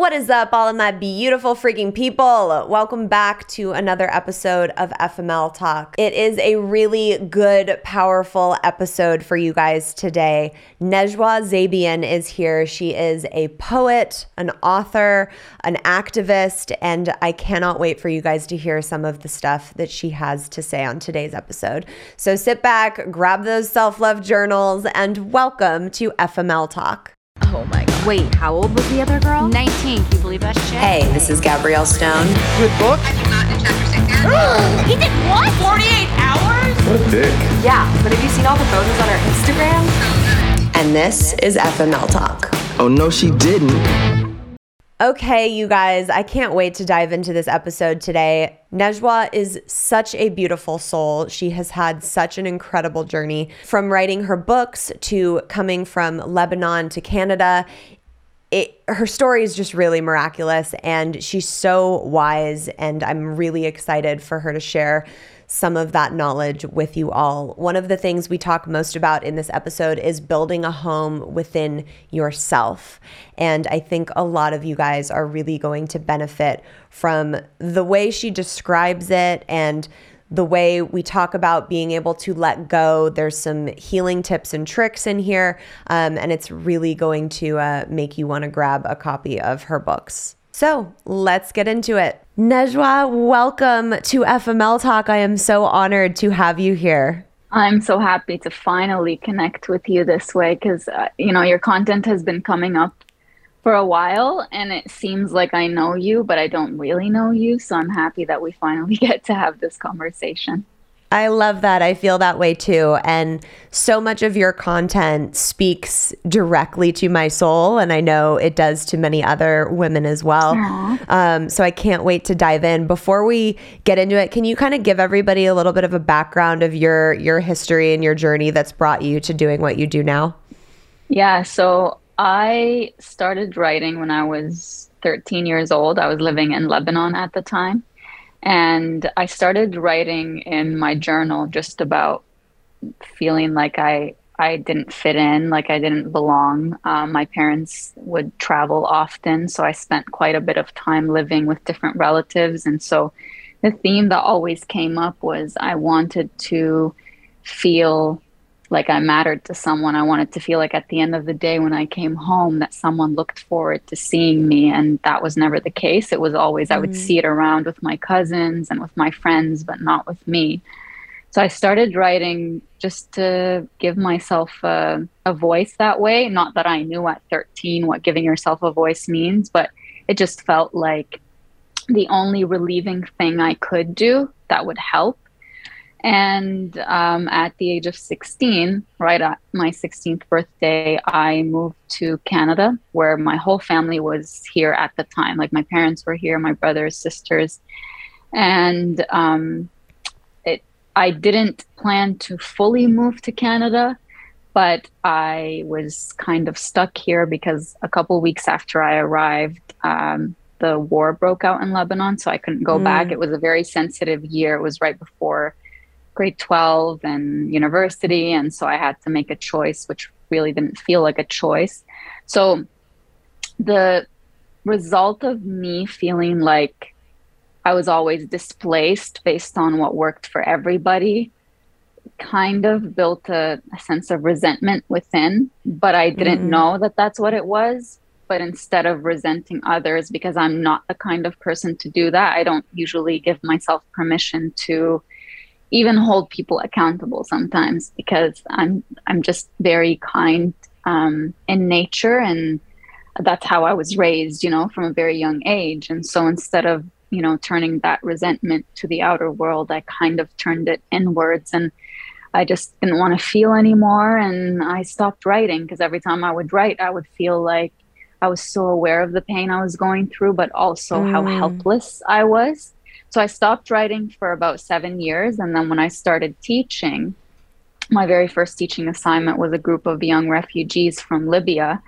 What is up, all of my beautiful freaking people? Welcome back to another episode of FML Talk. It is a really good, powerful episode for you guys today. Najwa Zebian is here. She is a poet, an author, an activist, and I cannot wait for you guys to hear some of the stuff that she has to say on today's episode. So sit back, grab those self love journals, and welcome to FML Talk. Oh my. Wait, how old was the other girl? 19. Can you believe that shit? Hey, this is Gabrielle Stone. Good book? He did what? 48 hours? What a dick. Yeah, but have you seen all the photos on her Instagram? And this is FML Talk. Oh, no, she didn't. Okay, you guys, I can't wait to dive into this episode today. Najwa is such a beautiful soul. She has had such an incredible journey from writing her books to coming from Lebanon to Canada. It, her story is just really miraculous and she's so wise and I'm really excited for her to share some of that knowledge with you all. One of the things we talk most about in this episode is building a home within yourself. And I think a lot of you guys are really going to benefit from the way she describes it and the way we talk about being able to let go. There's some healing tips and tricks in here, um, and it's really going to uh, make you want to grab a copy of her books. So let's get into it. Najwa, welcome to FML Talk. I am so honored to have you here. I'm so happy to finally connect with you this way because, uh, you know, your content has been coming up for a while and it seems like I know you, but I don't really know you. So I'm happy that we finally get to have this conversation. I love that. I feel that way too. And so much of your content speaks directly to my soul. And I know it does to many other women as well. Um, so I can't wait to dive in. Before we get into it, can you kind of give everybody a little bit of a background of your, your history and your journey that's brought you to doing what you do now? Yeah. So I started writing when I was 13 years old. I was living in Lebanon at the time. And I started writing in my journal just about feeling like I I didn't fit in, like I didn't belong. Um, my parents would travel often, so I spent quite a bit of time living with different relatives. And so the theme that always came up was I wanted to feel like I mattered to someone. I wanted to feel like at the end of the day when I came home that someone looked forward to seeing me and that was never the case. It was always mm. I would mm. see it around with my cousins and with my friends but not with me. So I started writing just to give myself a, a voice that way. Not that I knew at 13 what giving yourself a voice means, but it just felt like the only relieving thing I could do that would help and um, at the age of 16, right at my 16th birthday, I moved to Canada, where my whole family was here at the time. Like my parents were here, my brothers, sisters. And um, it, I didn't plan to fully move to Canada, but I was kind of stuck here because a couple weeks after I arrived, um, the war broke out in Lebanon, so I couldn't go mm. back. It was a very sensitive year. It was right before grade 12 and university. And so I had to make a choice, which really didn't feel like a choice. So the result of me feeling like I was always displaced based on what worked for everybody kind of built a, a sense of resentment within, but I didn't mm-hmm. know that that's what it was. But instead of resenting others, because I'm not the kind of person to do that, I don't usually give myself permission to even hold people accountable sometimes because I'm I'm just very kind um, in nature and that's how I was raised, you know, from a very young age. And so instead of you know turning that resentment to the outer world, I kind of turned it inwards and I just didn't want to feel anymore. And I stopped writing because every time I would write, I would feel like I was so aware of the pain I was going through, but also mm. how helpless I was. So I stopped writing for about seven years. And then when I started teaching, my very first teaching assignment was a group of young refugees from Libya.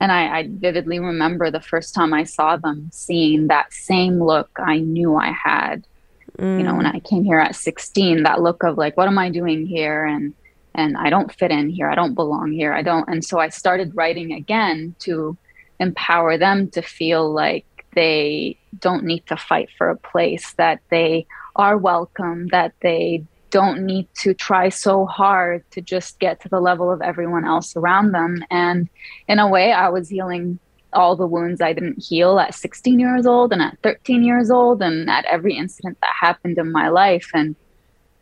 And I, I, vividly remember the first time I saw them seeing that same look I knew I had. Mm. You know, when I came here at 16, that look of like, what am I doing here? And and I don't fit in here. I don't belong here. I don't. And so I started writing again to empower them to feel like they don't need to fight for a place, that they are welcome, that they don't need to try so hard to just get to the level of everyone else around them. And in a way, I was healing all the wounds I didn't heal at 16 years old and at 13 years old and at every incident that happened in my life. And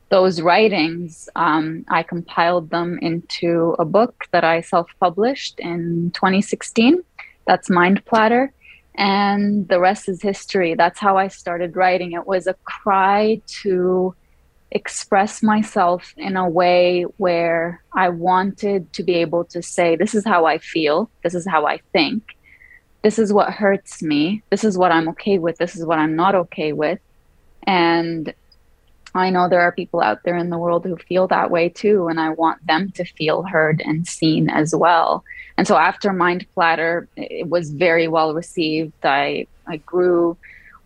those writings, um, I compiled them into a book that I self published in 2016. That's Mind Platter. And the rest is history. That's how I started writing. It was a cry to express myself in a way where I wanted to be able to say, This is how I feel, this is how I think, this is what hurts me, this is what I'm okay with, this is what I'm not okay with. And I know there are people out there in the world who feel that way too, and I want them to feel heard and seen as well. And so after Mind Platter, it was very well received. I I grew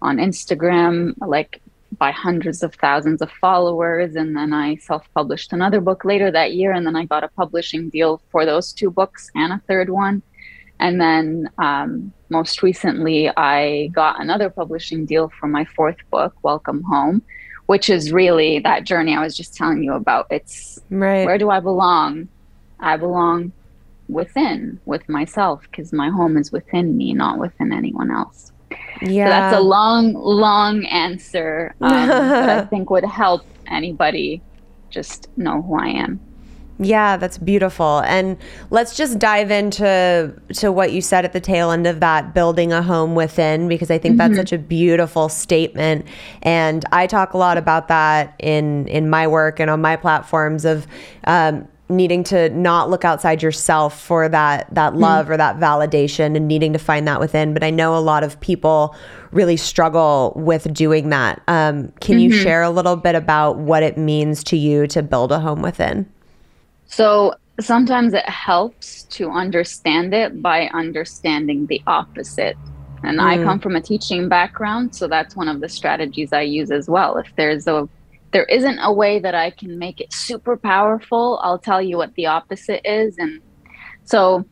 on Instagram like by hundreds of thousands of followers, and then I self-published another book later that year, and then I got a publishing deal for those two books and a third one. And then um, most recently, I got another publishing deal for my fourth book, Welcome Home which is really that journey I was just telling you about. It's right. where do I belong? I belong within, with myself, because my home is within me, not within anyone else. Yeah. So that's a long, long answer um, that I think would help anybody just know who I am. Yeah, that's beautiful. And let's just dive into to what you said at the tail end of that building a home within because I think mm-hmm. that's such a beautiful statement and I talk a lot about that in in my work and on my platforms of um, needing to not look outside yourself for that that mm-hmm. love mm. or that validation and needing to find that within but i know a lot of people really struggle with doing that um, can mm-hmm. you share a little bit about what it means to you to build a home within so sometimes it helps to understand it by understanding the opposite. And mm. I come from a teaching background, so that's one of the strategies I use as well. If there's a there isn't a way that I can make it super powerful, I'll tell you what the opposite is. And so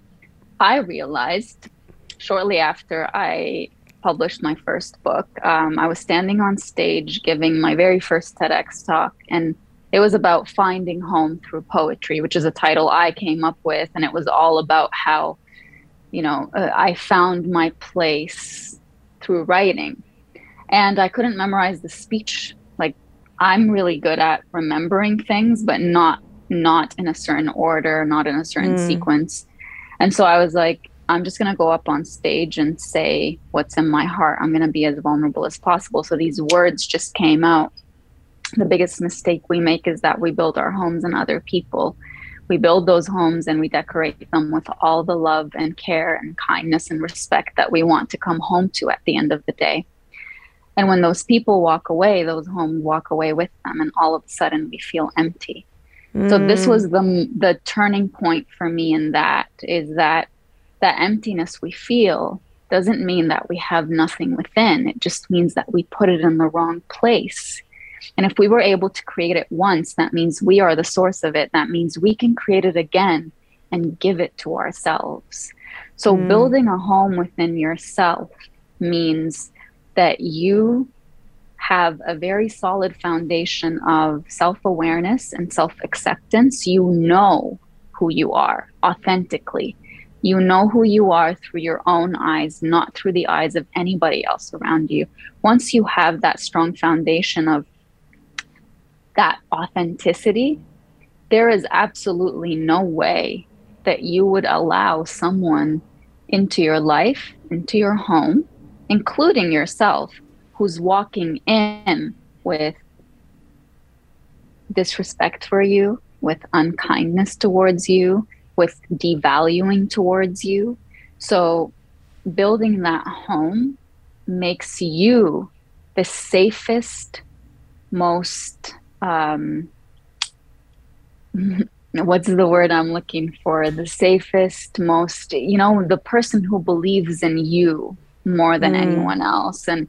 I realized shortly after I published my first book, um, I was standing on stage giving my very first TEDx talk, and it was about finding home through poetry, which is a title I came up with. And it was all about how, you know, uh, I found my place through writing. And I couldn't memorize the speech. Like, I'm really good at remembering things, but not not in a certain order, not in a certain mm. sequence. And so I was like, I'm just going to go up on stage and say what's in my heart. I'm going to be as vulnerable as possible. So these words just came out the biggest mistake we make is that we build our homes on other people. We build those homes and we decorate them with all the love and care and kindness and respect that we want to come home to at the end of the day. And when those people walk away, those homes walk away with them, and all of a sudden we feel empty. Mm. So this mm. was the the turning point for me in that is that that emptiness we feel doesn't mean that we have nothing within. It just means that we put it in the wrong place. And if we were able to create it once, that means we are the source of it. That means we can create it again and give it to ourselves. So, mm. building a home within yourself means that you have a very solid foundation of self awareness and self acceptance. You know who you are authentically. You know who you are through your own eyes, not through the eyes of anybody else around you. Once you have that strong foundation of that authenticity, there is absolutely no way that you would allow someone into your life, into your home, including yourself, who's walking in with disrespect for you, with unkindness towards you, with devaluing towards you. So, building that home makes you the safest, most um, what's the word I'm looking for? The safest, most, you know, the person who believes in you more than mm. anyone else. And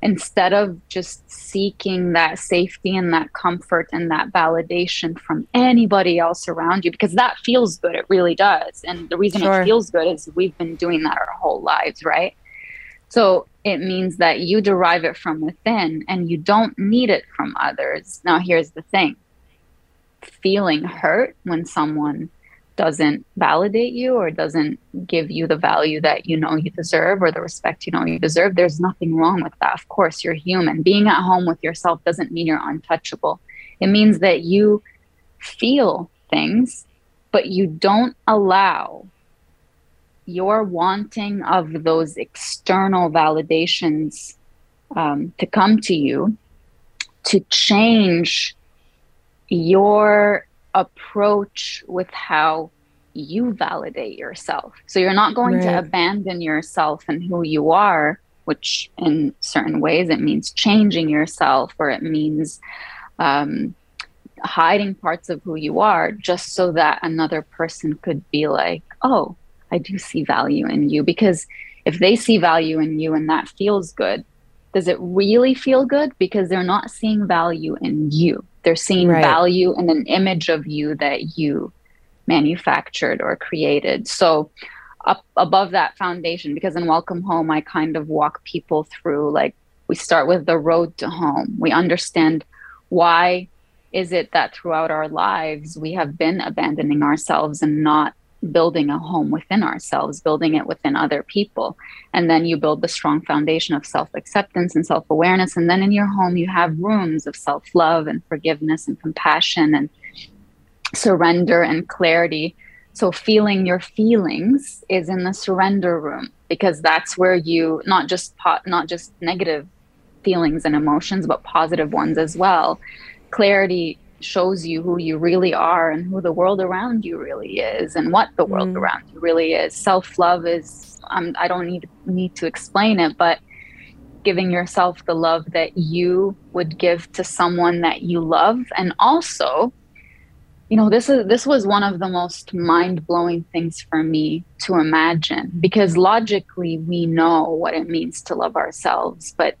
instead of just seeking that safety and that comfort and that validation from anybody else around you, because that feels good, it really does. And the reason sure. it feels good is we've been doing that our whole lives, right? So it means that you derive it from within and you don't need it from others. Now, here's the thing feeling hurt when someone doesn't validate you or doesn't give you the value that you know you deserve or the respect you know you deserve, there's nothing wrong with that. Of course, you're human. Being at home with yourself doesn't mean you're untouchable. It means that you feel things, but you don't allow your wanting of those external validations um, to come to you to change your approach with how you validate yourself. So you're not going right. to abandon yourself and who you are, which in certain ways it means changing yourself or it means um, hiding parts of who you are just so that another person could be like, oh, I do see value in you. Because if they see value in you and that feels good, does it really feel good? Because they're not seeing value in you. They're seeing right. value in an image of you that you manufactured or created. So, up above that foundation, because in Welcome Home, I kind of walk people through like we start with the road to home. We understand why is it that throughout our lives we have been abandoning ourselves and not building a home within ourselves, building it within other people. And then you build the strong foundation of self acceptance and self awareness. And then in your home, you have rooms of self love and forgiveness and compassion and surrender and clarity. So, feeling your feelings is in the surrender room because that's where you not just po- not just negative feelings and emotions, but positive ones as well. Clarity shows you who you really are and who the world around you really is and what the world mm. around you really is. Self love is um, I don't need need to explain it, but giving yourself the love that you would give to someone that you love and also you know this is this was one of the most mind-blowing things for me to imagine because logically we know what it means to love ourselves but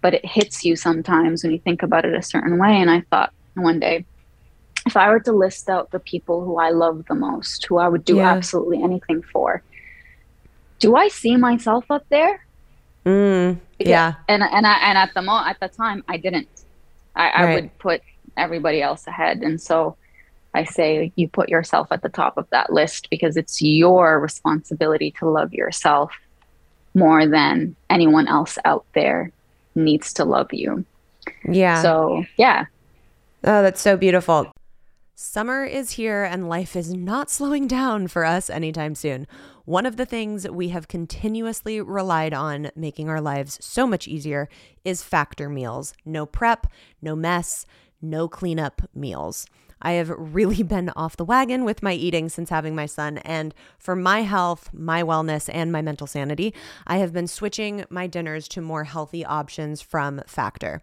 but it hits you sometimes when you think about it a certain way and i thought one day if I were to list out the people who I love the most, who I would do yeah. absolutely anything for, do I see myself up there? Mm, yeah. And and I and at the mo at the time I didn't. I, right. I would put everybody else ahead, and so I say you put yourself at the top of that list because it's your responsibility to love yourself more than anyone else out there needs to love you. Yeah. So yeah, Oh, that's so beautiful. Summer is here and life is not slowing down for us anytime soon. One of the things we have continuously relied on making our lives so much easier is factor meals. No prep, no mess, no cleanup meals. I have really been off the wagon with my eating since having my son. And for my health, my wellness, and my mental sanity, I have been switching my dinners to more healthy options from Factor.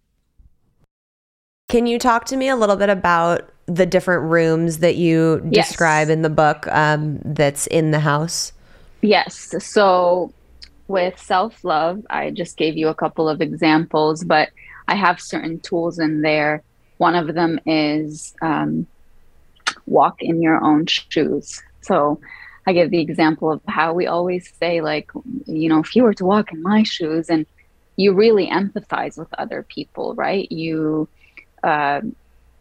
Can you talk to me a little bit about the different rooms that you yes. describe in the book um, that's in the house? Yes. So with self love, I just gave you a couple of examples, but I have certain tools in there. One of them is um, walk in your own shoes. So I give the example of how we always say, like, you know, if you were to walk in my shoes, and you really empathize with other people, right? You uh,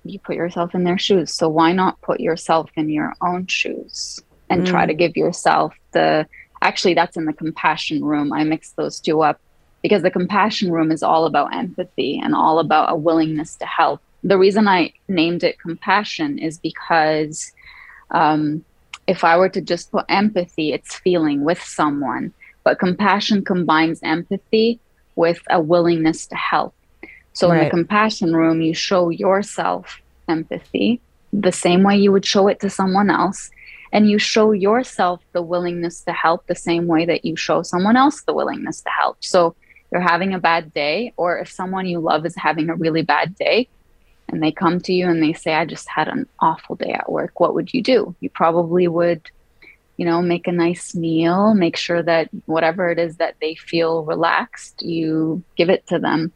you put yourself in their shoes. So why not put yourself in your own shoes and try to give yourself the actually that's in the compassion room. I mix those two up because the compassion room is all about empathy and all about a willingness to help. The reason I named it compassion is because um, if I were to just put empathy, it's feeling with someone, but compassion combines empathy with a willingness to help. So in the compassion room, you show yourself empathy the same way you would show it to someone else. And you show yourself the willingness to help the same way that you show someone else the willingness to help. So you're having a bad day, or if someone you love is having a really bad day, and they come to you and they say, I just had an awful day at work, what would you do? You probably would, you know, make a nice meal, make sure that whatever it is that they feel relaxed, you give it to them.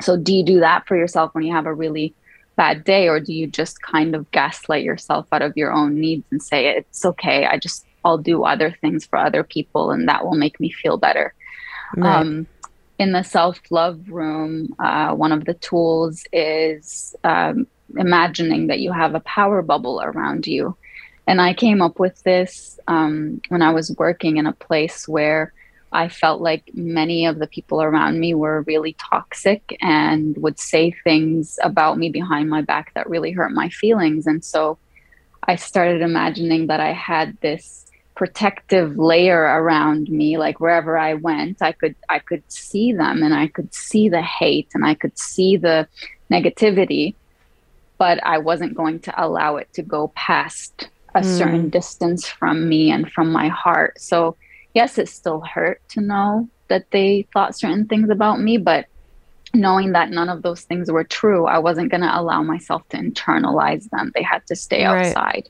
So, do you do that for yourself when you have a really bad day, or do you just kind of gaslight yourself out of your own needs and say, it's okay, I just, I'll do other things for other people and that will make me feel better? Right. Um, in the self love room, uh, one of the tools is um, imagining that you have a power bubble around you. And I came up with this um, when I was working in a place where I felt like many of the people around me were really toxic and would say things about me behind my back that really hurt my feelings. And so I started imagining that I had this protective layer around me like wherever i went i could i could see them and i could see the hate and i could see the negativity but i wasn't going to allow it to go past a hmm. certain distance from me and from my heart so yes it still hurt to know that they thought certain things about me but knowing that none of those things were true i wasn't going to allow myself to internalize them. They had to stay Right. outside.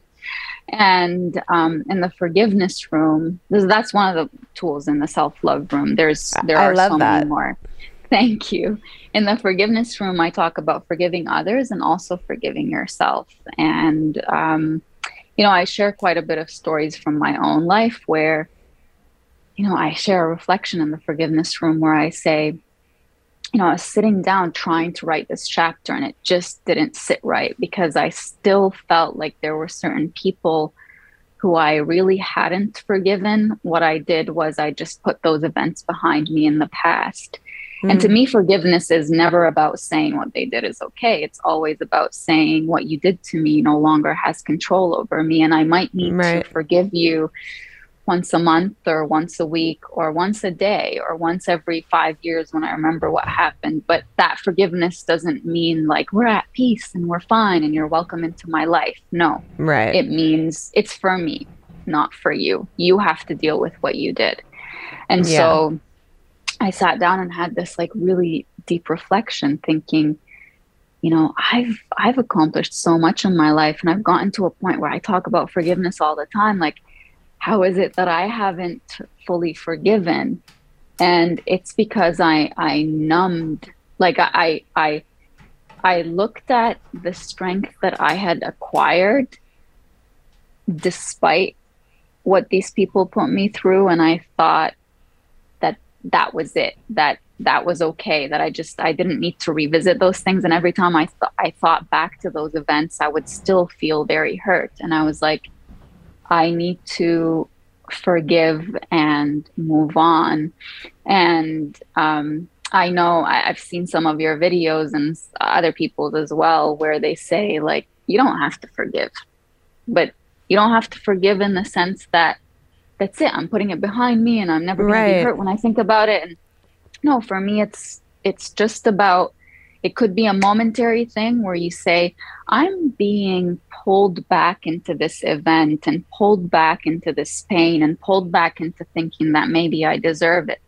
And um, in the forgiveness room that's one of the tools in the self-love room. There's there I are love so that. many more. Thank you. In the forgiveness room i talk about forgiving others and also forgiving yourself. And um, you know i share quite a bit of stories from my own life where you know i share a reflection in the forgiveness room where i say you know, I was sitting down trying to write this chapter and it just didn't sit right because I still felt like there were certain people who I really hadn't forgiven. What I did was I just put those events behind me in the past. And to hmm. me, forgiveness is never about saying what they did is okay. It's always about saying what you did to me no longer has control over me. And I might need Right. to forgive you once a month or once a week or once a day or once every five years when I remember what happened. But that forgiveness doesn't mean like we're at peace and we're fine and you're welcome into my life. No, right. it means it's for me, not for you. You have to deal with what you did. And Yeah. so I sat down and had this like really deep reflection thinking, you know, I've I've accomplished so much in my life and I've gotten to a point where I talk about forgiveness all the time like how is it that I haven't fully forgiven? And it's because I I numbed like I I I looked at the strength that I had acquired despite what these people put me through and I thought that that was it that that was okay that I just I didn't need to revisit those things and every time I th- I thought back to those events I would still feel very hurt and I was like I need to forgive and move on. And um I know I, I've seen some of your videos and other people's as well where they say like you don't have to forgive. But you don't have to forgive in the sense that that's it. I'm putting it behind me and i'm never going to Right. be hurt when i think about it. And no for me it's it's just about it could be a momentary thing where you say i'm being pulled back into this event and pulled back into this pain and pulled back into thinking that maybe i deserve it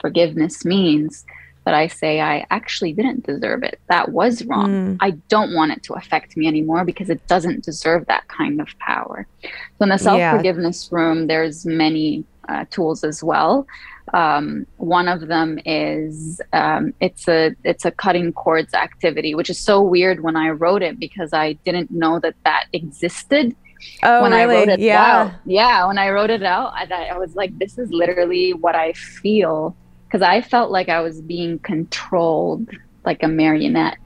forgiveness means that I say I actually didn't deserve it. That was wrong. Mm. I don't want it to affect me anymore because it doesn't deserve that kind of power. So in the self forgiveness room, there's many uh, tools as well. Um, one of them is um, it's a it's a cutting cords activity, which is so weird when I wrote it because I didn't know that that existed Oh, when really? I wrote it yeah. out. Yeah, when I wrote it out, I, I was like, this is literally what I feel because I felt like I was being controlled like a marionette.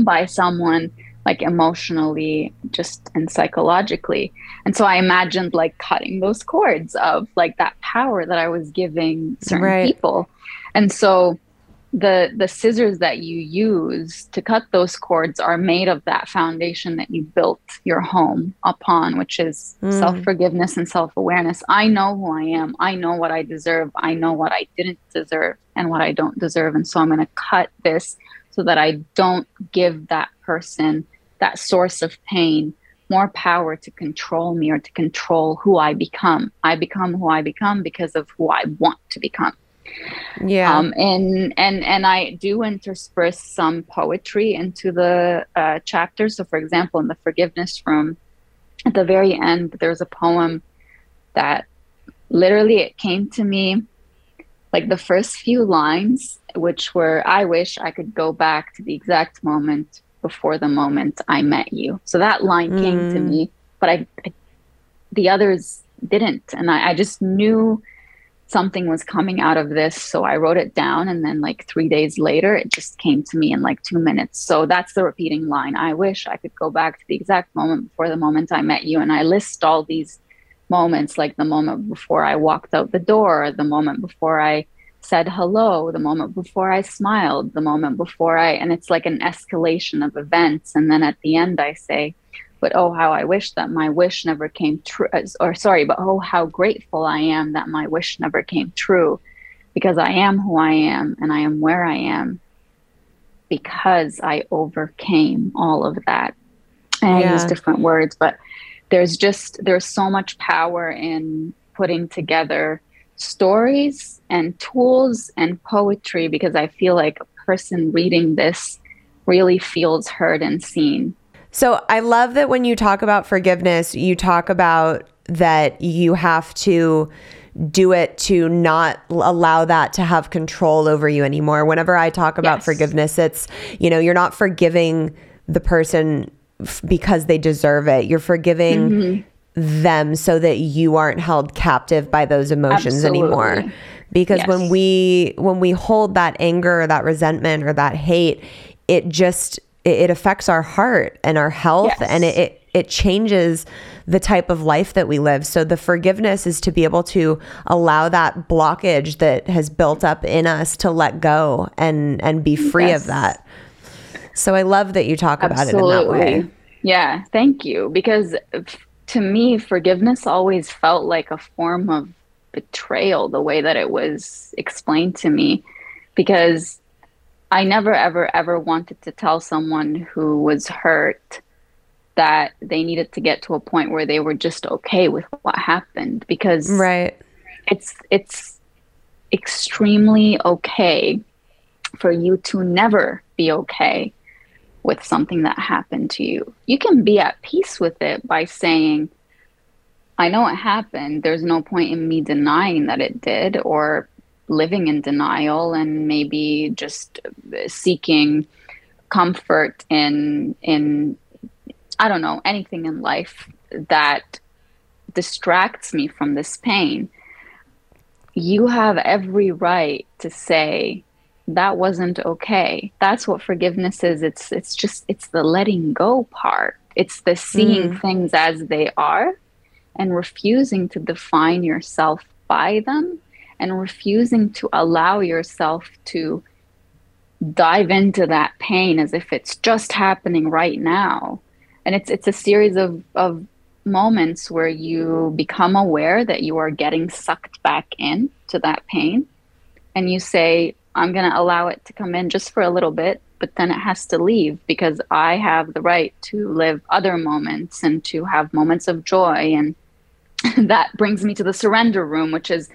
by someone like emotionally just and psychologically. And so i imagined like cutting those cords of like that power that i was giving certain Right. people. And so the the scissors that you use to cut those cords are made of that foundation that you built your home upon which is hmm. self-forgiveness and self-awareness. I know who i am. I know what i deserve. I know what i didn't deserve and what i don't deserve and so i'm going to cut this so that i don't give that person that source of pain more power to control me or to control who i become i become who i become because of who i want to become Yeah. um, and and and I do intersperse some poetry into the uh, chapters. So, for example, in the forgiveness room, at the very end, there's a poem that literally it came to me like the first few lines, which were, "I wish I could go back to the exact moment before the moment I met you." So that line came to Mm. me, but I, I the others didn't, and I, I just knew something was coming out of this so i wrote it down and then like three days later it just came to me in like two minutes so that's the repeating line i wish i could go back to the exact moment before the moment i met you and i list all these moments like the moment before i walked out the door the moment before i said hello the moment before i smiled the moment before i and it's like an escalation of events. And then at the end i say but oh how i wish that my wish never came true uh, or sorry but oh how grateful i am that my wish never came true. Because i am who i am and i am where i am because i overcame all of that. And i use different words but there's just there's so much power in putting together stories and tools and poetry because i feel like a person reading this really feels heard and seen So I love that when you talk about forgiveness, you talk about that you have to do it to not allow that to have control over you anymore. Whenever I talk about Yes. forgiveness, it's, you know, you're not forgiving the person f- because they deserve it. You're forgiving Mm-hmm. them so that you aren't held captive by those emotions anymore. Absolutely. Because when we when we hold that anger or that resentment or that hate, it just it, it affects our heart and our health Yes. and it, it it changes the type of life that we live. So the forgiveness is to be able to allow that blockage that has built up in us to let go and and be free Yes. of that. So I love that you talk about it in that way. Yeah, thank you. Because to me, forgiveness always felt like a form of betrayal, the way that it was explained to me. Because I never, ever, ever wanted to tell someone who was hurt that they needed to get to a point where they were just okay with what happened. Because Right. it's it's extremely okay for you to never be okay with something that happened to you. You can be at peace with it by saying, I know it happened. There's no point in me denying that it did or living in denial and maybe just seeking comfort in in I don't know, anything in life that distracts me from this pain. You have every right to say that wasn't okay. That's what forgiveness is. It's it's just it's the letting go part. It's the seeing mm. things as they are and refusing to define yourself by them and refusing to allow yourself to dive into that pain as if it's just happening right now. And it's it's a series of, of moments where you become aware that you are getting sucked back in to that pain and you say, I'm going to allow it to come in just for a little bit, but then it has to leave because I have the right to live other moments and to have moments of joy. And that brings me to the surrender room, which is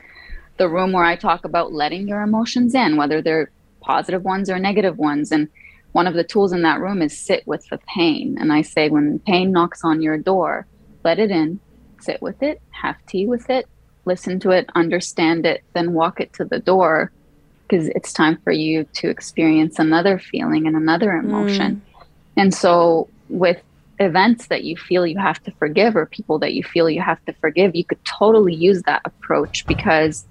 the room where I talk about letting your emotions in, whether they're positive ones or negative ones. And one of the tools in that room is sit with the pain. And I say, when pain knocks on your door, let it in, sit with it, have tea with it, listen to it, understand it, then walk it to the door because it's time for you to experience another feeling and another emotion. Mm. And so, with events that you feel you have to forgive or people that you feel you have to forgive, you could totally use that approach because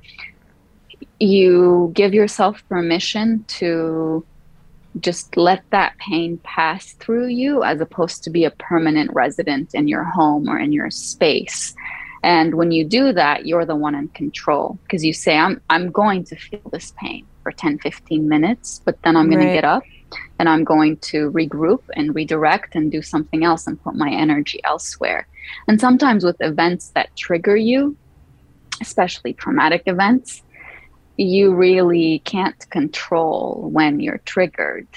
you give yourself permission to just let that pain pass through you as opposed to be a permanent resident in your home or in your space. And when you do that, you're the one in control because you say, I'm, I'm going to feel this pain for 10, 15 minutes, but then I'm going Right. to get up and I'm going to regroup and redirect and do something else and put my energy elsewhere. And sometimes with events that trigger you, especially traumatic events, you really can't control when you're triggered.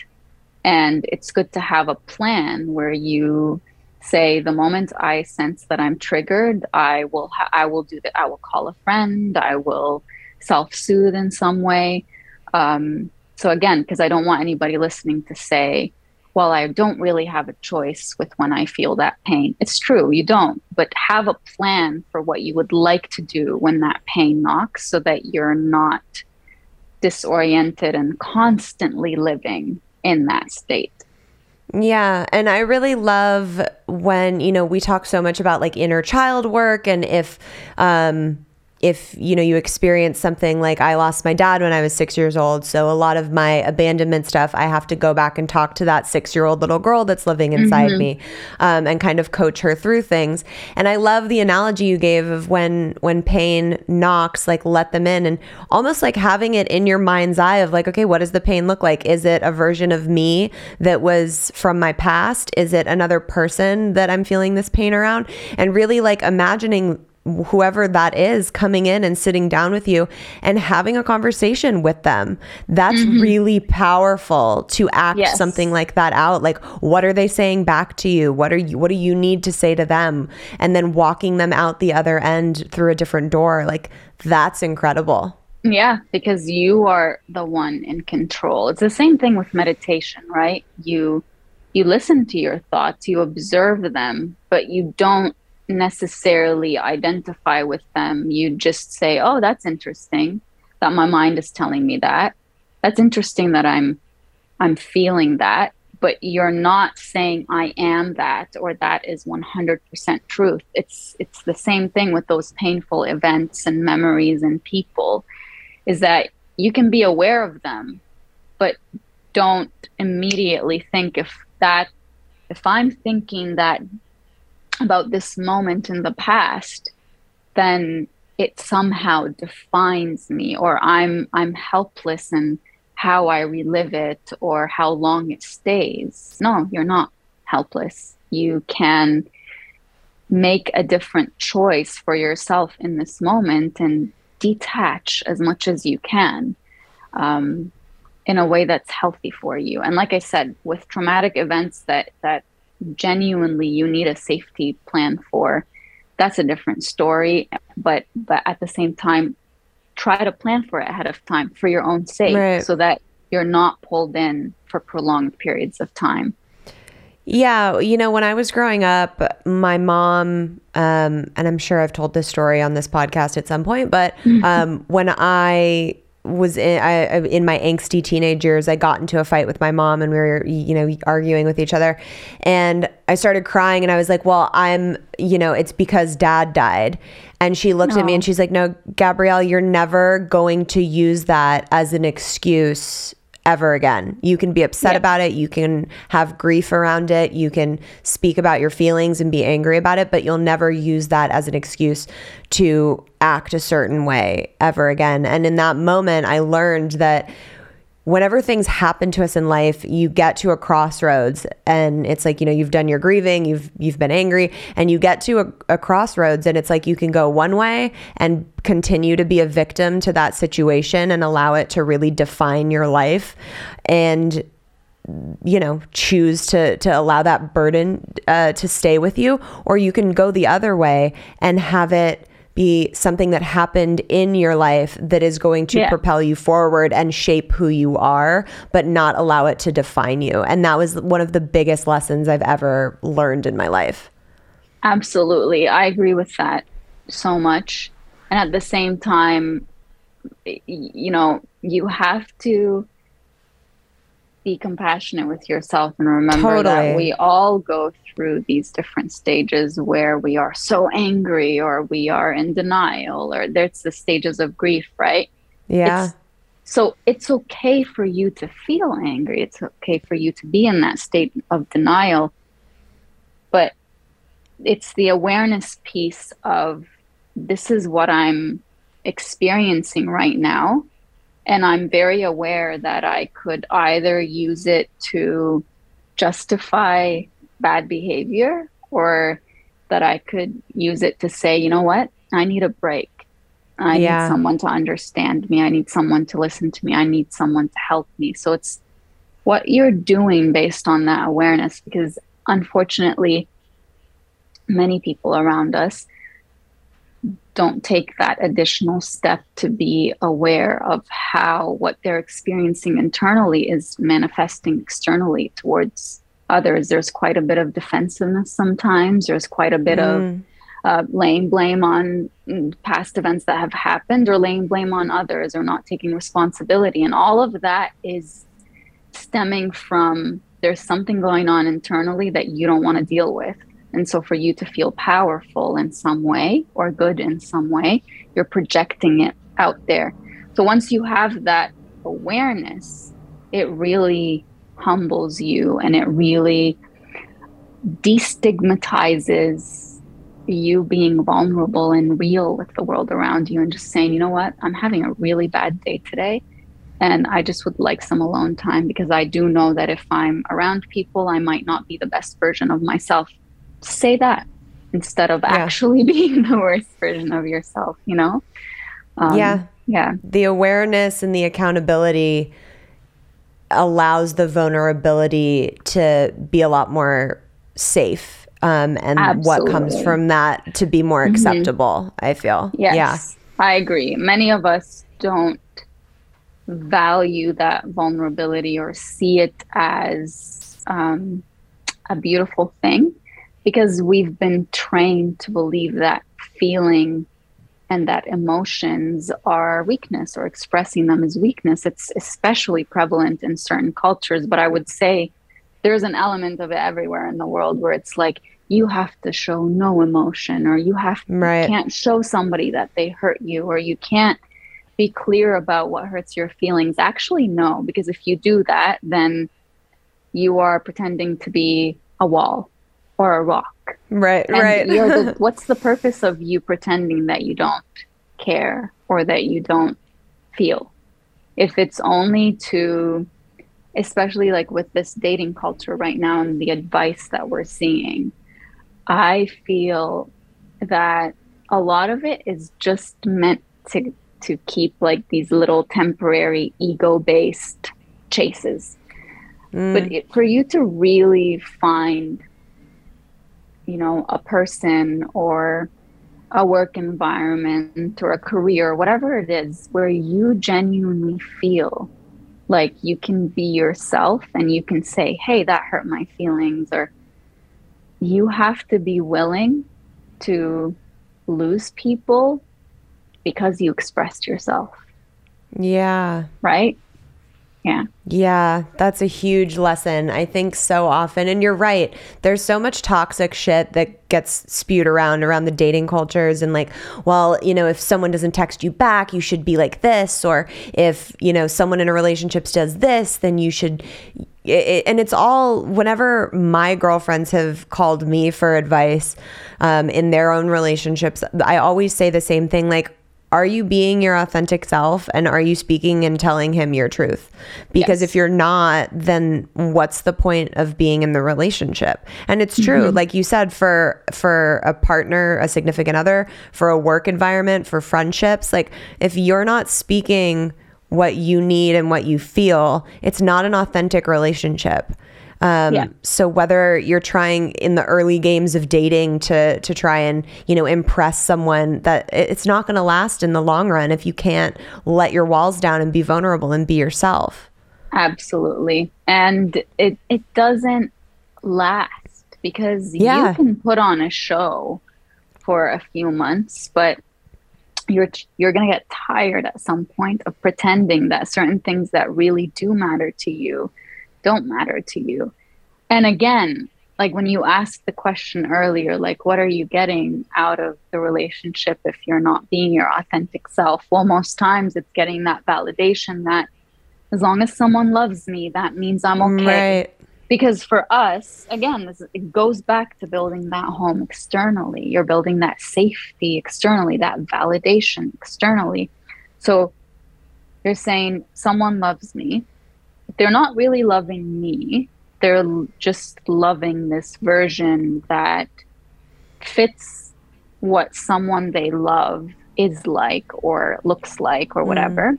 And it's good to have a plan where you say the moment I sense that I'm triggered, I will ha- I will do that. I will call a friend. I will self-soothe in some way. Um, so again, because I don't want anybody listening to say, "Well, I don't really have a choice with when I feel that pain." It's true, you don't, but have a plan for what you would like to do when that pain knocks, so that you're not disoriented and constantly living in that state. Yeah. And I really love when, you know, we talk so much about like inner child work and if, um, if you know you experience something like I lost my dad when I was six years old, so a lot of my abandonment stuff, I have to go back and talk to that six-year-old little girl that's living inside me, um, and kind of coach her through things. And I love the analogy you gave of when when pain knocks, like let them in, and almost like having it in your mind's eye of like, okay, what does the pain look like? Is it a version of me that was from my past? Is it another person that I'm feeling this pain around? And really like imagining whoever that is coming in and sitting down with you and having a conversation with them. That's mm-hmm. really powerful to act Yes. something like that out. Like what are they saying back to you? What are you what do you need to say to them? And then walking them out the other end through a different door. Like that's incredible. Yeah, because you are the one in control. It's the same thing with meditation, right? You you listen to your thoughts, you observe them, but you don't necessarily identify with them. You just say, "Oh, that's interesting that my mind is telling me that. That's interesting that I'm I'm feeling that." But you're not saying I am that or that is 100% truth. It's it's the same thing with those painful events and memories and people is that you can be aware of them, but don't immediately think if that if I'm thinking that about this moment in the past, then it somehow defines me or I'm I'm helpless in how I relive it or how long it stays. No, you're not helpless. You can make a different choice for yourself in this moment and detach as much as you can um, in a way that's healthy for you. And like I said, with traumatic events that that genuinely you need a safety plan for, that's a different story. But but at the same time, try to plan for it ahead of time for your own sake, Right. so that you're not pulled in for prolonged periods of time. Yeah, you know, when I was growing up, my mom, um, and I'm sure I've told this story on this podcast at some point, but um, when I was in, I, in my angsty teenage years, I got into a fight with my mom, and we were, you know, arguing with each other, and I started crying, and I was like, "Well, I'm, you know, it's because Dad died," and she looked at me and she's like, "No, Gabrielle, you're never going to use that as an excuse." Ever again. You can be upset Yeah. about it. You can have grief around it. You can speak about your feelings and be angry about it, but you'll never use that as an excuse to act a certain way ever again. And in that moment, I learned that whenever things happen to us in life, you get to a crossroads and it's like, you know, you've done your grieving, you've you've been angry, and you get to a, a crossroads and it's like you can go one way and continue to be a victim to that situation and allow it to really define your life and you know choose to to allow that burden uh, to stay with you. Or you can go the other way and have it be something that happened in your life that is going to Yeah. propel you forward and shape who you are but not allow it to define you and that was one of the biggest lessons i've ever learned in my life Absolutely. I agree with that so much. And at the same time, you know, you have to be compassionate with yourself and remember Totally. that we all go through these different stages where we are so angry or we are in denial or there's the stages of grief, right? yeah It's So it's okay for you to feel angry. It's okay for you to be in that state of denial. But it's the awareness piece of this is what I'm experiencing right now. And I'm very aware that I could either use it to justify bad behavior or that I could use it to say, you know what, I need a break. I Yeah. need someone to understand me. I need someone to listen to me. I need someone to help me. So it's what you're doing based on that awareness because unfortunately, many people around us don't take that additional step to be aware of how what they're experiencing internally is manifesting externally towards others. There's quite a bit of defensiveness sometimes. There's quite a bit of uh, laying blame on mm, past events that have happened or laying blame on others or not taking responsibility. And all of that is stemming from there's something going on internally that you don't want to deal with. And so, for you to feel powerful in some way or good in some way, you're projecting it out there. So, once you have that awareness, it really humbles you and it really destigmatizes you being vulnerable and real with the world around you and just saying, you know what, I'm having a really bad day today. And I just would like some alone time because I do know that if I'm around people, I might not be the best version of myself. Say that instead of actually being the worst version of yourself, you know? Um, Yeah. Yeah. the awareness and the accountability allows the vulnerability to be a lot more safe um, and what comes from that to be more acceptable i feel. Yes, yeah I agree. Many of us don't value that vulnerability or see it as um, a beautiful thing because we've been trained to believe that feeling and that emotions are weakness or expressing them as weakness. It's especially prevalent in certain cultures, but I would say there's an element of it everywhere in the world where it's like you have to show no emotion or you have Right. you can't show somebody that they hurt you or you can't be clear about what hurts your feelings actually no because if you do that then you are pretending to be a wall or a rock right and right. the, what's the purpose of you pretending that you don't care or that you don't feel? If it's only to especially like with this dating culture right now and the advice that we're seeing i feel that a lot of it is just meant to to keep like these little temporary ego based chases. But mm. it, for you to really find you know a person or a work environment or a career whatever it is where you genuinely feel like you can be yourself and you can say hey that hurt my feelings or you have to be willing to lose people because you expressed yourself. Yeah. Right yeah Yeah, that's a huge lesson. I think so often. And you're right. There's so much toxic shit that gets spewed around around the dating cultures and like, well, you know, if someone doesn't text you back, you should be like this or if, you know, someone in a relationship does this, then you should it, and it's all whenever my girlfriends have called me for advice um, in their own relationships, I always say the same thing like are you being your authentic self and are you speaking and telling him your truth? Because Yes. if you're not, then what's the point of being in the relationship? And it's true, mm-hmm. like you said, for for a partner, a significant other, for a work environment, for friendships, like if you're not speaking what you need and what you feel, it's not an authentic relationship. Um, Yeah. So whether you're trying in the early games of dating to to try and you know impress someone, that it's not going to last in the long run if you can't let your walls down and be vulnerable and be yourself. Absolutely. And it, it doesn't last because Yeah. you can put on a show for a few months, but you're you're going to get tired at some point of pretending that certain things that really do matter to you don't matter to you. And again, like when you asked the question earlier, like, what are you getting out of the relationship if you're not being your authentic self? Well, most times it's getting that validation that as long as someone loves me, that means I'm okay. Right. Because for us, again, this, it goes back to building that home externally. You're building that safety externally, that validation externally. So you're saying someone loves me. They're not really loving me. They're just loving this version that fits what someone they love is like or looks like or mm. whatever.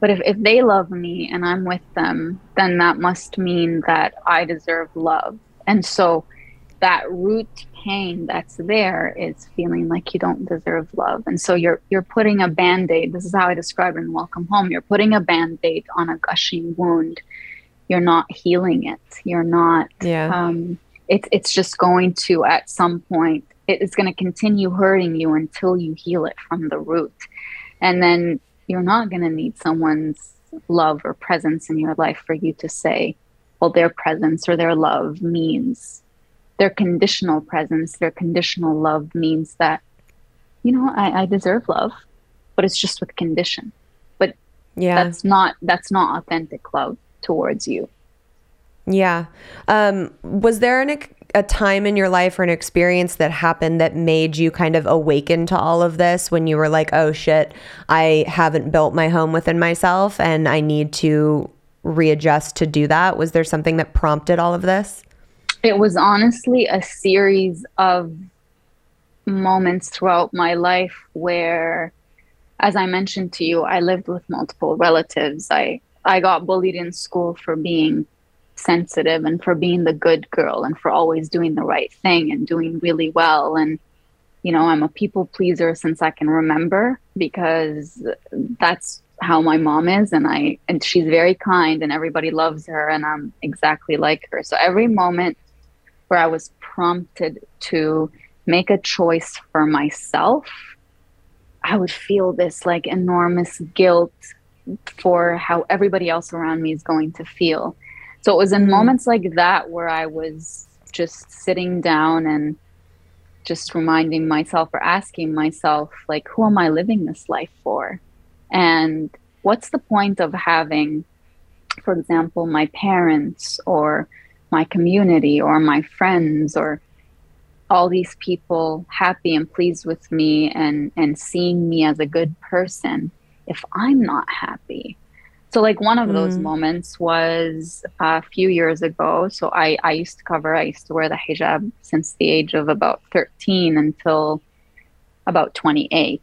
But if, if they love me and I'm with them, then that must mean that I deserve love. And so that root pain that's there is feeling like you don't deserve love. And so you're you're putting a band-aid. This is how I describe it in Welcome Home. You're putting a band-aid on a gushing wound. You're not healing it. You're not Yeah. um it's it's just going to at some point it is going to continue hurting you until you heal it from the root. And then you're not going to need someone's love or presence in your life for you to say, well, their presence or their love means their conditional presence, their conditional love means that, you know, I, I deserve love, but it's just with condition. But Yeah. that's not that's not authentic love towards you. Yeah. Um, was there an, a time in your life or an experience that happened that made you kind of awaken to all of this when you were like, oh shit, I haven't built my home within myself and I need to readjust to do that? Was there something that prompted all of this? It was honestly a series of moments throughout my life where as I mentioned to you, I lived with multiple relatives. I I got bullied in school for being sensitive and for being the good girl and for always doing the right thing and doing really well and you know, I'm a people pleaser since I can remember because that's how my mom is and I and she's very kind and everybody loves her and I'm exactly like her. So every moment where I was prompted to make a choice for myself, I would feel this like enormous guilt for how everybody else around me is going to feel. So it was in mm-hmm. moments like that where I was just sitting down and just reminding myself or asking myself, like, who am I living this life for? And what's the point of having, for example, my parents or my community or my friends or all these people happy and pleased with me and and seeing me as a good person if i'm not happy. So like one of those moments was a few years ago. So i i used to cover i used to wear the hijab since the age of about 13 until about 28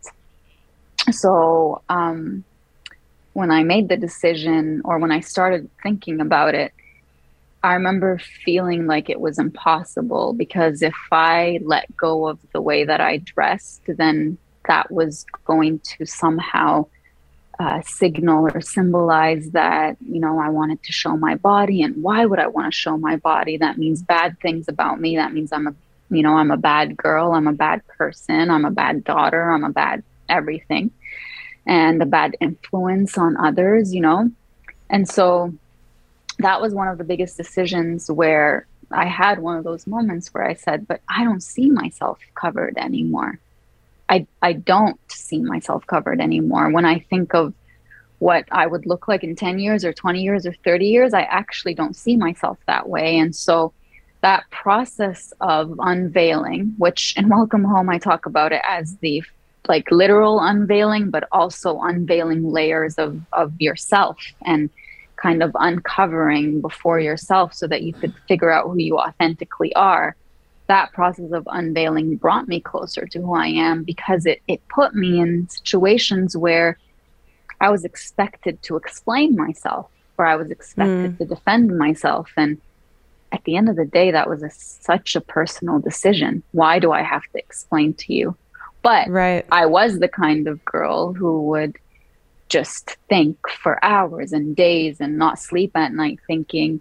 so um when i made the decision or when i started thinking about it I remember feeling like it was impossible because if I let go of the way that I dressed, then that was going to somehow uh, signal or symbolize that, you know, I wanted to show my body. And why would I want to show my body? That means bad things about me. That means I'm a, you know, I'm a bad girl. I'm a bad person. I'm a bad daughter. I'm a bad everything and a bad influence on others, you know? And so, that was one of the biggest decisions where I had one of those moments where I said, but I don't see myself covered anymore. I, I don't see myself covered anymore. When I think of what I would look like in 10 years or 20 years or 30 years, I actually don't see myself that way. And so that process of unveiling, which in Welcome Home, I talk about it as the like literal unveiling, but also unveiling layers of, of yourself and kind of uncovering before yourself so that you could figure out who you authentically are that process of unveiling brought me closer to who i am because it, it put me in situations where i was expected to explain myself or i was expected mm. to defend myself. And at the end of the day that was a, such a personal decision. Why do i have to explain to you? But Right. i was the kind of girl who would just think for hours and days and not sleep at night thinking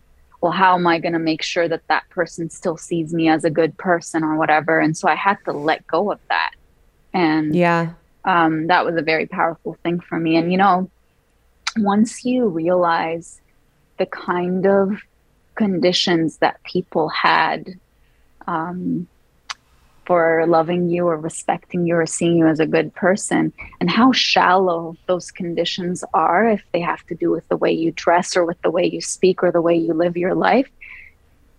well how am i going to make sure that that person still sees me as a good person or whatever? And so i had to let go of that. And Yeah. um, that was a very powerful thing for me. And you know once you realize the kind of conditions that people had um, for loving you or respecting you or seeing you as a good person, and how shallow those conditions are if they have to do with the way you dress or with the way you speak or the way you live your life.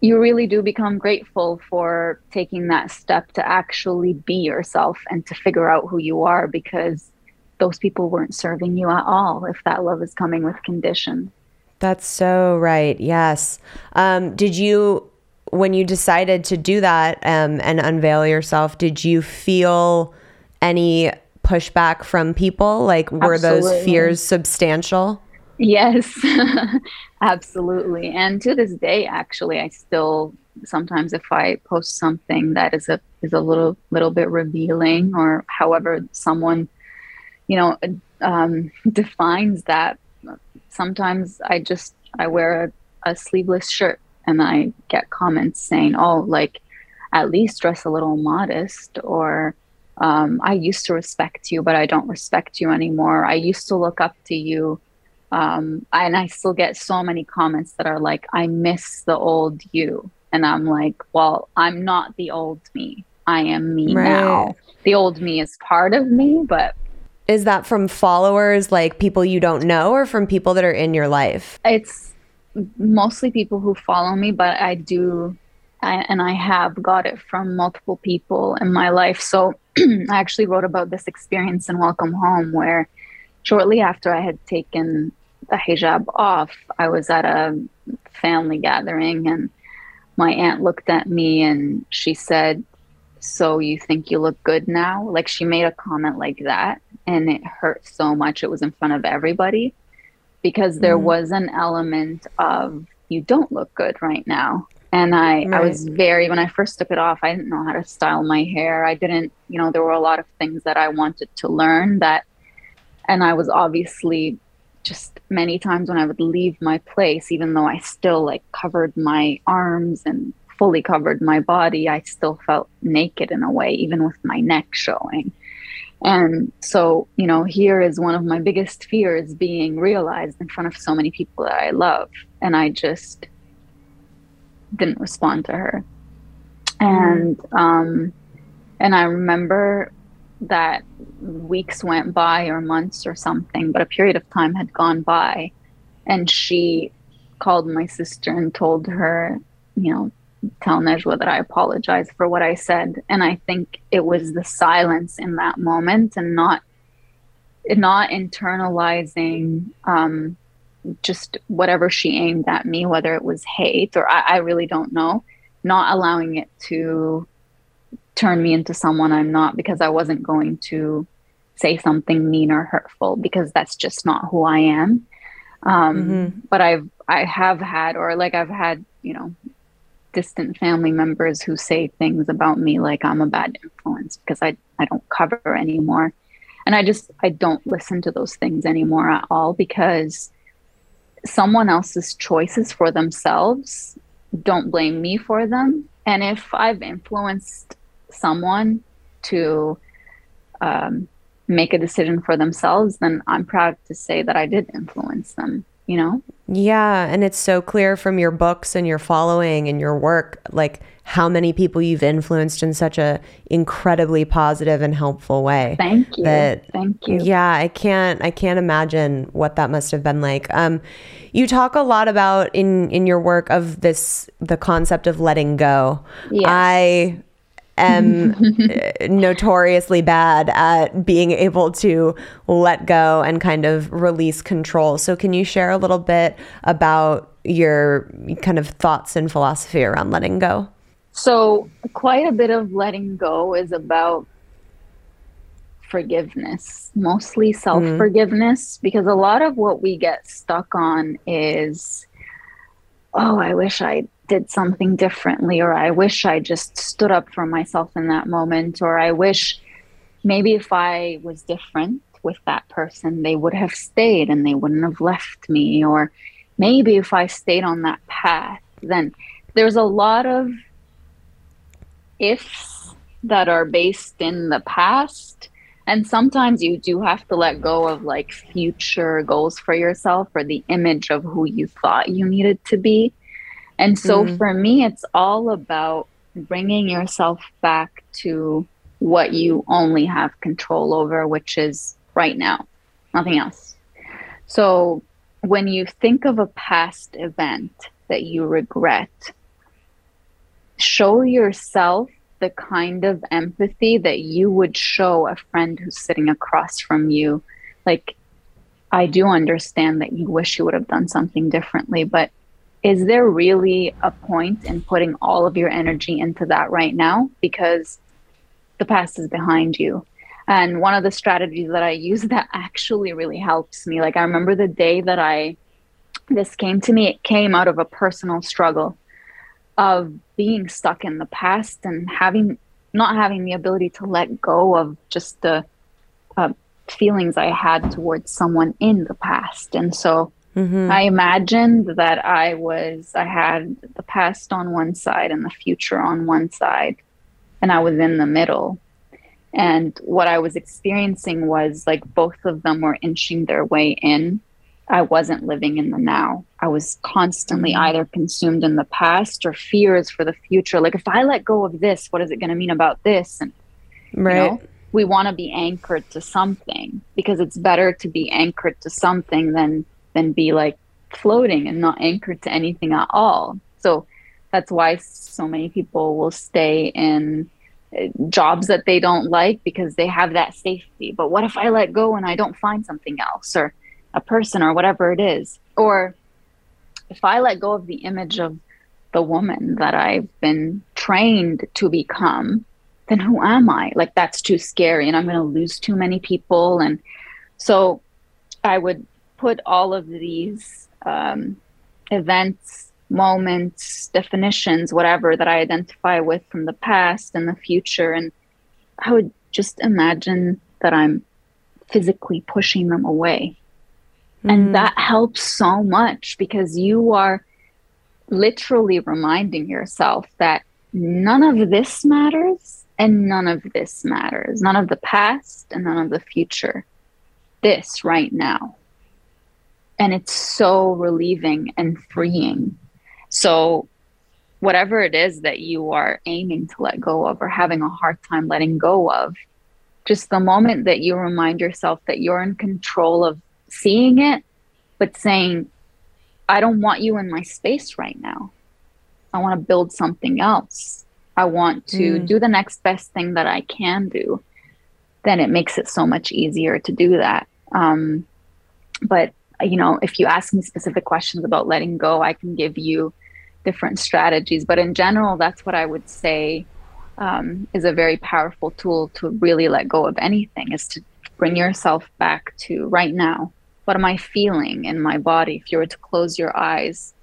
You really do become grateful for taking that step to actually be yourself and to figure out who you are because those people weren't serving you at all if that love is coming with condition. That's so right. Yes. Um, did you when you decided to do that um, and unveil yourself, did you feel any pushback from people? Like, were Absolutely. those fears substantial? Yes, absolutely. And to this day, actually, I still sometimes if I post something that is a is a little little bit revealing, or however someone, you know, um, defines that. Sometimes I just I wear a, a sleeveless shirt and I get comments saying, "Oh, like at least dress a little modest," or um, "I used to respect you, but I don't respect you anymore. I used to look up to you." Um, and I still get so many comments that are like, "I miss the old you," and I'm like, "Well, I'm not the old me. I am me Right. now. The old me is part of me, but Is that from followers, like people you don't know, or from people that are in your life? it's mostly people who follow me, but I do, I, and I have got it from multiple people in my life. So I actually wrote about this experience in Welcome Home, where shortly after I had taken the hijab off, I was at a family gathering, and my aunt looked at me and she said, so you think you look good now? Like she made a comment like that, and it hurt so much. It was in front of everybody because there mm-hmm. was an element of you don't look good right now. And I, I was very when I first took it off, I didn't know how to style my hair. I didn't, you know, there were a lot of things that I wanted to learn that and I was obviously just many times when I would leave my place, even though I still like covered my arms and fully covered my body, I still felt naked in a way, even with my neck showing. And so, you know, here is one of my biggest fears being realized in front of so many people that I love. And I just didn't respond to her. And um and I remember that weeks went by or months or something, but a period of time had gone by and she called my sister and told her, you know, tell Najwa that I apologize for what I said. And I think it was the silence in that moment and not not internalizing um, just whatever she aimed at me, whether it was hate or I, I really don't know, not allowing it to turn me into someone I'm not because I wasn't going to say something mean or hurtful because that's just not who I am. Um, But I've I have had or like I've had you know distant family members who say things about me like I'm a bad influence because I I don't cover anymore, and I just I don't listen to those things anymore at all because someone else's choices for themselves don't blame me for them. And if i've influenced someone to um, make a decision for themselves then i'm proud to say that i did influence them you know Yeah, and it's so clear from your books and your following and your work, like how many people you've influenced in such a incredibly positive and helpful way. thank you That- thank you Yeah, I can't I can't imagine what that must have been like. Um you talk a lot about in in your work of this the concept of letting go. Yes. I am uh, notoriously bad at being able to let go and kind of release control. So can you share a little bit about your kind of thoughts and philosophy around letting go? So, quite a bit of letting go is about forgiveness, mostly self forgiveness, because a lot of what we get stuck on is, oh, I wish I did something differently, or I wish I just stood up for myself in that moment, or I wish maybe if I was different with that person, they would have stayed and they wouldn't have left me, or maybe if I stayed on that path, then there's a lot of ifs that are based in the past. And sometimes you do have to let go of like future goals for yourself or the image of who you thought you needed to be And so mm-hmm. for me, it's all about bringing yourself back to what you only have control over, which is right now, nothing else. So when you think of a past event that you regret, show yourself the kind of empathy that you would show a friend who's sitting across from you. Like, I do understand that you wish you would have done something differently, but is there really a point in putting all of your energy into that right now? Because the past is behind you. And one of the strategies that I use that actually really helps me, like I remember the day that I, this came to me, it came out of a personal struggle of being stuck in the past and having, not having the ability to let go of just the uh, feelings I had towards someone in the past. And so mm-hmm. I imagined that I was, I had the past on one side and the future on one side and I was in the middle. And what I was experiencing was like both of them were inching their way in. I wasn't living in the now. I was constantly mm-hmm. either consumed in the past or fears for the future. Like, if I let go of this, what is it going to mean about this? And, right. You know, we want to be anchored to something because it's better to be anchored to something than than be like floating and not anchored to anything at all. So that's why so many people will stay in uh, jobs that they don't like because they have that safety. But what if I let go and I don't find something else or a person or whatever it is? Or if I let go of the image of the woman that I've been trained to become, then who am I? Like that's too scary and I'm going to lose too many people. And so I would put all of these um, events moments, definitions, whatever that I identify with from the past and the future. And I would just imagine that I'm physically pushing them away. Mm. And that helps so much because you are literally reminding yourself that none of this matters and none of this matters. None of the past and none of the future. This right now. And it's so relieving and freeing so, whatever it is that you are aiming to let go of or having a hard time letting go of, just the moment that you remind yourself that you're in control of seeing it, but saying, I don't want you in my space right now. I want to build something else. I want to mm. do the next best thing that I can do. Then it makes it so much easier to do that. Um, but you know, if you ask me specific questions about letting go, I can give you different strategies. But in general, that's what I would say um, is a very powerful tool to really let go of anything is to bring yourself back to right now. What am I feeling in my body? If you were to close your eyes,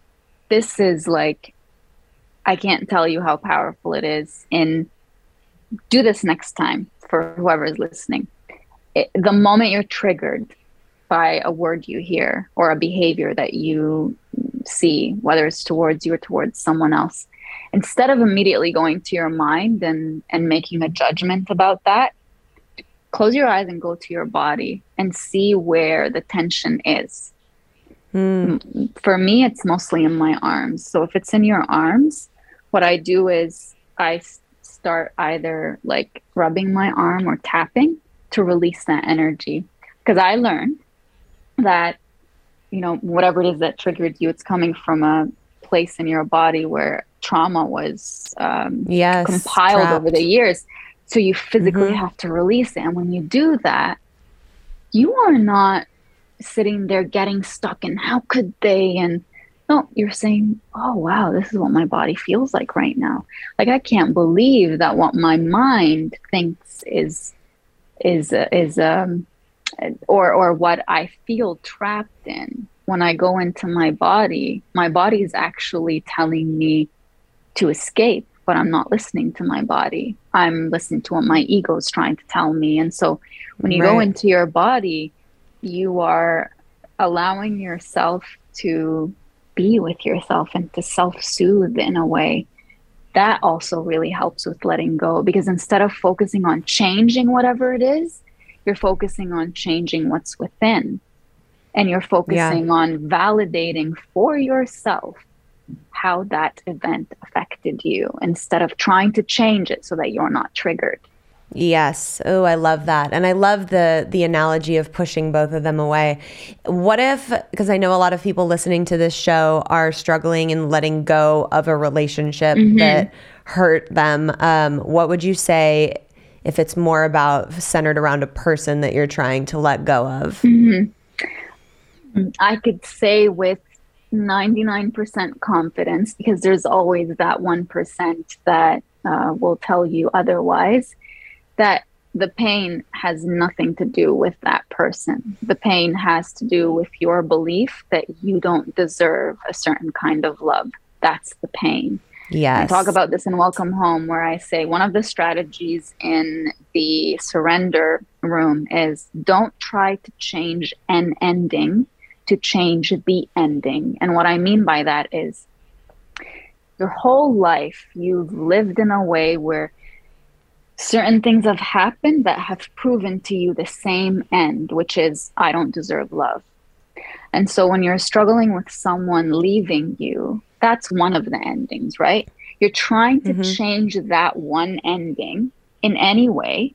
this is like, I can't tell you how powerful it is. In do this next time for whoever is listening. It, the moment you're triggered by a word you hear or a behavior that you see, whether it's towards you or towards someone else. Instead of immediately going to your mind and, and making a judgment about that, close your eyes and go to your body and see where the tension is. Mm. For me, it's mostly in my arms. So if it's in your arms, what I do is I start either like rubbing my arm or tapping to release that energy. Because I learned that you know, whatever it is that triggered you, it's coming from a place in your body where trauma was um, yes, compiled trapped. over the years. So you physically mm-hmm. have to release it. And when you do that, you are not sitting there getting stuck and how could they and no you're saying oh wow this is what my body feels like right now like i can't believe that what my mind thinks is is is um or or what I feel trapped in when I go into my body, my body is actually telling me to escape, but I'm not listening to my body. I'm listening to what my ego is trying to tell me. And so when you right. go into your body, you are allowing yourself to be with yourself and to self soothe in a way. That also really helps with letting go because instead of focusing on changing whatever it is, you're focusing on changing what's within and you're focusing yeah. on validating for yourself how that event affected you instead of trying to change it so that you're not triggered. Yes. Oh, I love that. And I love the the analogy of pushing both of them away. What if because I know a lot of people listening to this show are struggling in letting go of a relationship mm-hmm. that hurt them. Um, what would you say if it's more about centered around a person that you're trying to let go of? Mm-hmm. I could say with 99% confidence because there's always that 1% that uh, will tell you otherwise that the pain has nothing to do with that person. The pain has to do with your belief that you don't deserve a certain kind of love. That's the pain. Yes. I talk about this in Welcome Home, where I say one of the strategies in the surrender room is don't try to change an ending to change the ending. And what I mean by that is your whole life you've lived in a way where certain things have happened that have proven to you the same end, which is, I don't deserve love. And so when you're struggling with someone leaving you, that's one of the endings, right? You're trying to mm-hmm. change that one ending in any way,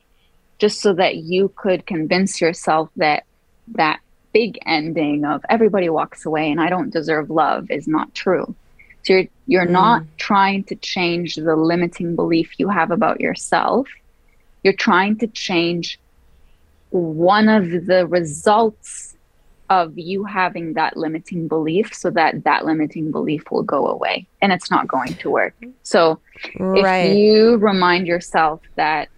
just so that you could convince yourself that that big ending of everybody walks away and I don't deserve love is not true. So you're you're mm. not trying to change the limiting belief you have about yourself. You're trying to change one of the results of you having that limiting belief so that that limiting belief will go away and it's not going to work. So right. if you remind yourself that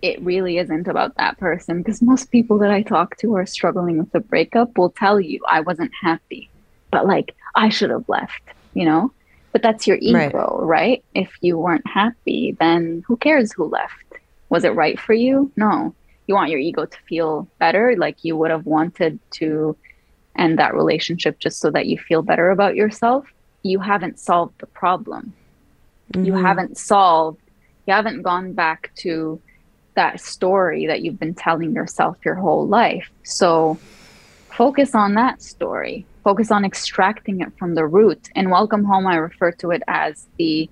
it really isn't about that person because most people that I talk to are struggling with a breakup will tell you I wasn't happy, but like I should have left, you know? But that's your ego, right. right? If you weren't happy, then who cares who left? Was it right for you? No. You want your ego to feel better, like you would have wanted to end that relationship just so that you feel better about yourself. You haven't solved the problem. Mm-hmm. You haven't solved, you haven't gone back to that story that you've been telling yourself your whole life. So focus on that story. Focus on extracting it from the root. In Welcome Home, I refer to it as the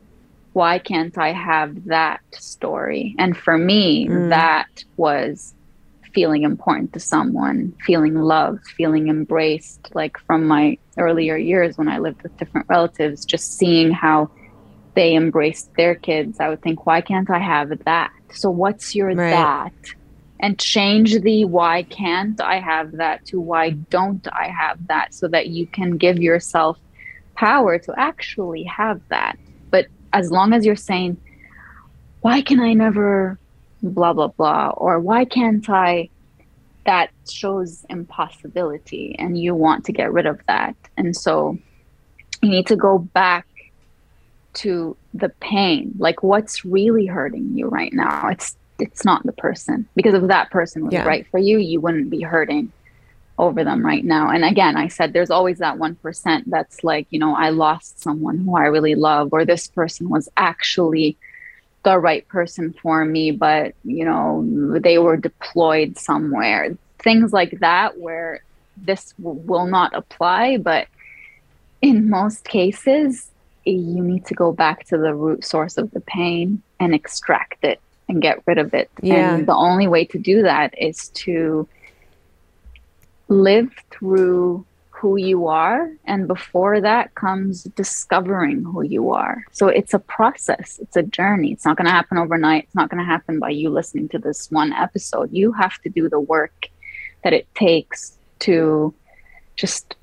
why can't I have that story? And for me, mm. that was feeling important to someone, feeling loved, feeling embraced. Like from my earlier years when I lived with different relatives, just seeing how they embraced their kids, I would think, why can't I have that? So what's your right. that? And change the why can't I have that to why don't I have that so that you can give yourself power to actually have that. As long as you're saying, why can I never blah, blah, blah, or why can't I, that shows impossibility and you want to get rid of that. And so you need to go back to the pain like what's really hurting you right now it's it's not the person because if that person was yeah. right for you you wouldn't be hurting over them right now and again i said there's always that 1% that's like you know i lost someone who i really love or this person was actually the right person for me but you know they were deployed somewhere things like that where this w- will not apply but in most cases you need to go back to the root source of the pain and extract it and get rid of it. Yeah. And the only way to do that is to live through who you are. And before that comes discovering who you are. So it's a process, it's a journey. It's not going to happen overnight. It's not going to happen by you listening to this one episode. You have to do the work that it takes to just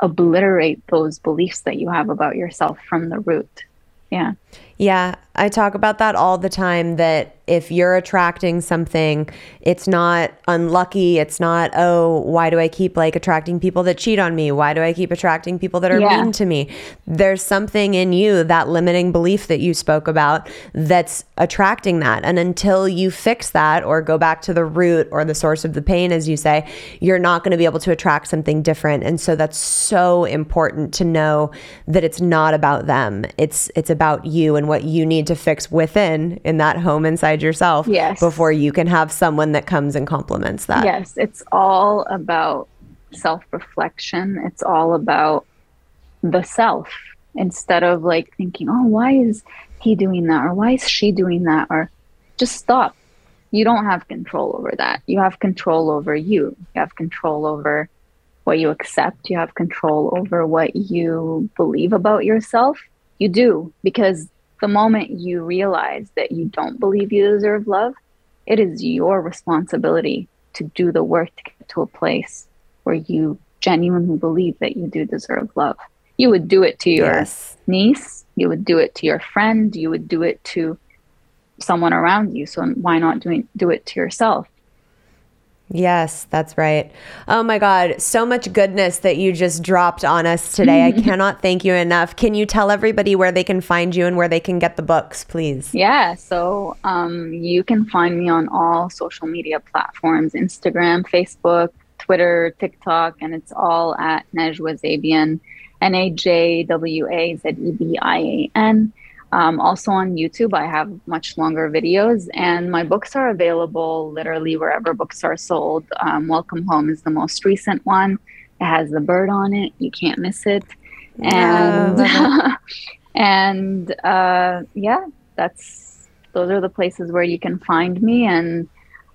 obliterate those beliefs that you have about yourself from the root. Yeah. Yeah, I talk about that all the time that if you're attracting something, it's not unlucky. It's not, oh, why do I keep like attracting people that cheat on me? Why do I keep attracting people that are yeah. mean to me? There's something in you, that limiting belief that you spoke about, that's attracting that. And until you fix that or go back to the root or the source of the pain, as you say, you're not going to be able to attract something different. And so that's so important to know that it's not about them. It's it's about you and what you need to fix within in that home inside yourself yes. before you can have someone that comes and complements that. Yes, it's all about self reflection. It's all about the self. instead of like thinking, oh, why is he doing that? Or why is she doing that? Or just stop. You don't have control over that. You have control over you. You have control over what you accept. You have control over what you believe about yourself. You do, because the moment you realize that you don't believe you deserve love, it is your responsibility to do the work to get to a place where you genuinely believe that you do deserve love. You would do it to your Yes. niece, you would do it to your friend, you would do it to someone around you. So why not doing do it to yourself? Yes, that's right. Oh my God, so much goodness that you just dropped on us today. I cannot thank you enough. Can you tell everybody where they can find you and where they can get the books, please? Yeah, so um, you can find me on all social media platforms Instagram, Facebook, Twitter, TikTok, and it's all at Najwa Zebian, N A J W A Z E B I A N. Um, also on YouTube, I have much longer videos, and my books are available literally wherever books are sold. Um, Welcome Home is the most recent one. It has the bird on it. You can't miss it. And and uh, yeah, that's those are the places where you can find me. And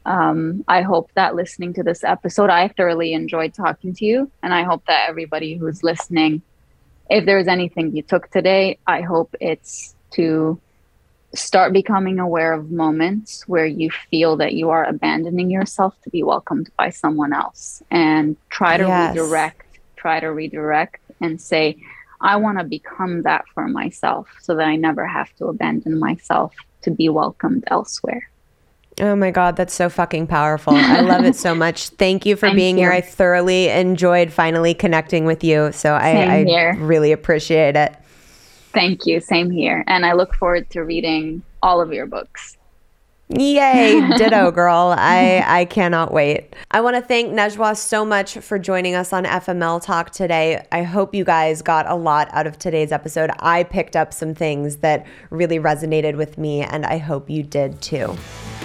um, I hope that listening to this episode, I thoroughly enjoyed talking to you, and I hope that everybody who's listening, if there's anything you took today, I hope it's to start becoming aware of moments where you feel that you are abandoning yourself to be welcomed by someone else and try to Yes. redirect try to redirect and say i want to become that for myself so that i never have to abandon myself to be welcomed elsewhere Oh my God, that's so fucking powerful. I love it so much. Thank you for Thank being here. I thoroughly enjoyed finally connecting with you. So I, I really appreciate it. Thank you same here and i look forward to reading all of your books Yay, ditto girl. I I cannot wait. I want to thank Najwa so much for joining us on FML Talk today. I hope you guys got a lot out of today's episode. I picked up some things that really resonated with me and I hope you did too.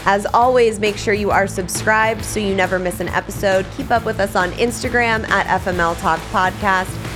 As always, make sure you are subscribed so you never miss an episode. Keep up with us on Instagram at FML Talk Podcast.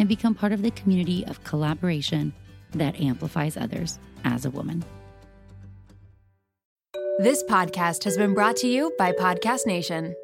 and become part of the community of collaboration that amplifies others as a woman. This podcast has been brought to you by Podcast Nation.